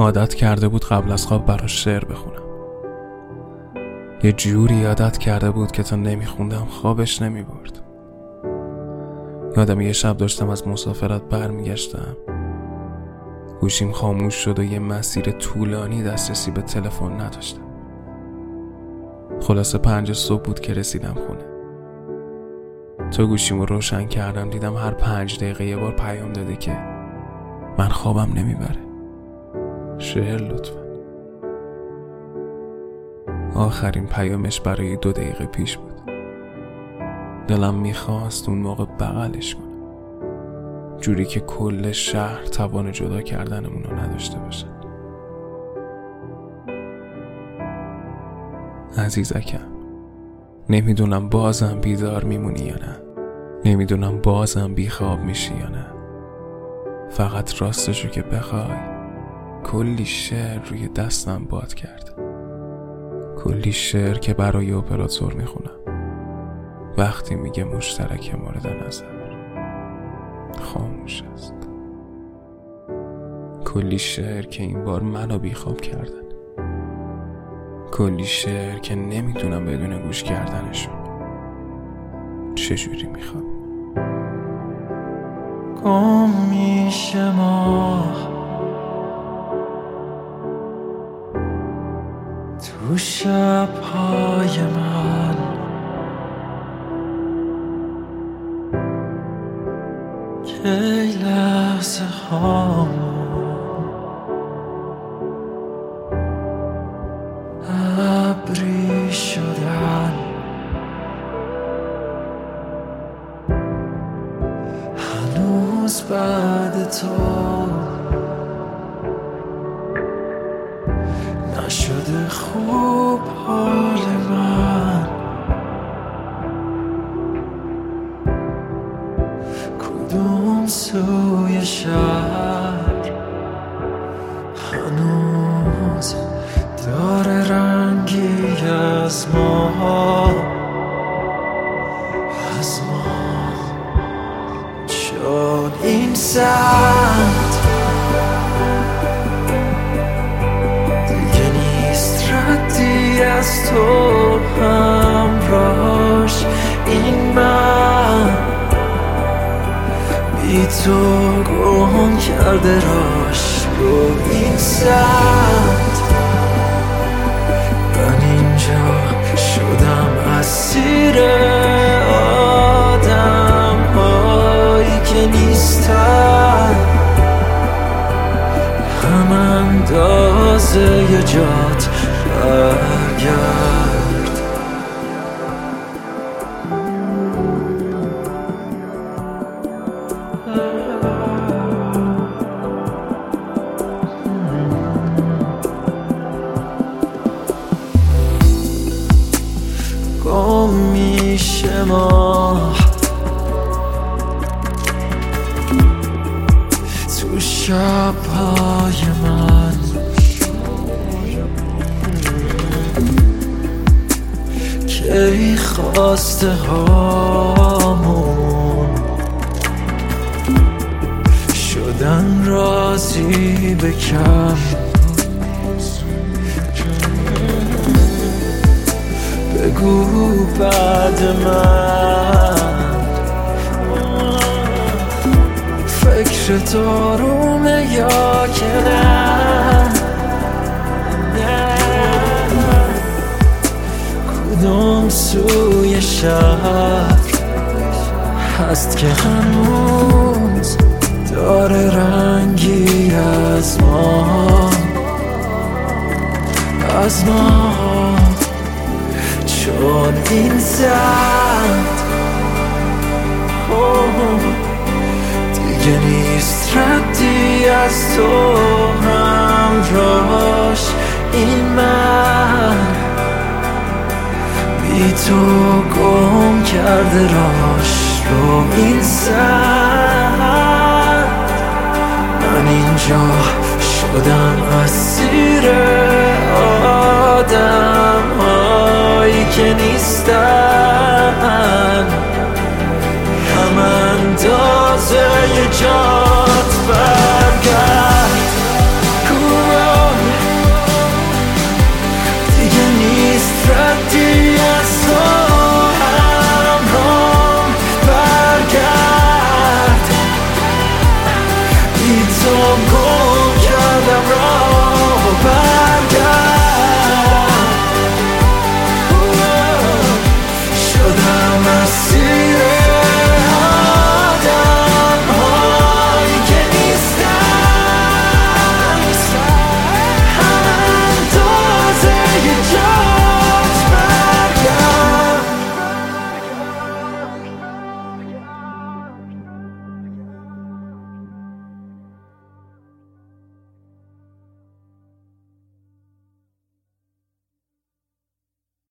عادت کرده بود قبل از خواب براش شعر بخونم. یه جوری عادت کرده بود که تا نمیخوندم خوابش نمی‌برد. یادم یه شب داشتم از مسافرت برمیگشتم. گوشیم خاموش شد و یه مسیر طولانی دسترسی به تلفن نداشتم. خلاصه پنج صبح بود که رسیدم خونه. تو گوشیم رو روشن کردم دیدم هر پنج دقیقه یه بار پیام داده که من خوابم نمی‌بره. شعر لطفا. آخرین پیامش برای دو دقیقه پیش بود. دلم می‌خواست اون موقع بغلش کنم. جوری که کل شهر توان جدا کردنمون رو نداشته باشن عزیزکم نمی‌دونم بازم بیدار میمونی یا نه. نمی‌دونم بازم بیخواب میشی یا نه. فقط راستشو که بخوای. کلی شعر روی دستم باد کرد. کلی شعر که برای اپراتور می‌خونم. وقتی میگه مشترک مورد نظر خاموش است. کلی شعر که این بار منو بیخواب کردن. کلی شعر که نمی‌تونم بدون گوش کردنشون. چجوری می‌خوام؟ گم میشه ماه. کی لحظه هامون ابری شدن. هنوز بعد تو. نشده خوب. از ما. از ما. چون این سمت از تو همراش این من بی تو گم کرده راش. رو این اینجا شدم اسیر آدم هایی که نیستن. هم اندازه برگرد ماه تو شبهای من. کی خواسته هامون؟ شدن راضی به کم. بگو بعد من. فکر دارومه یا که نه؟ کدوم سوی شهر هست که هنوز داره رنگی از ما؟ از ما چون این زد دیگه نیست ردی از تو همراش این من بی تو گم کرده راش. رو این سر من اینجا شدم اسیر آدم هایی که نیستن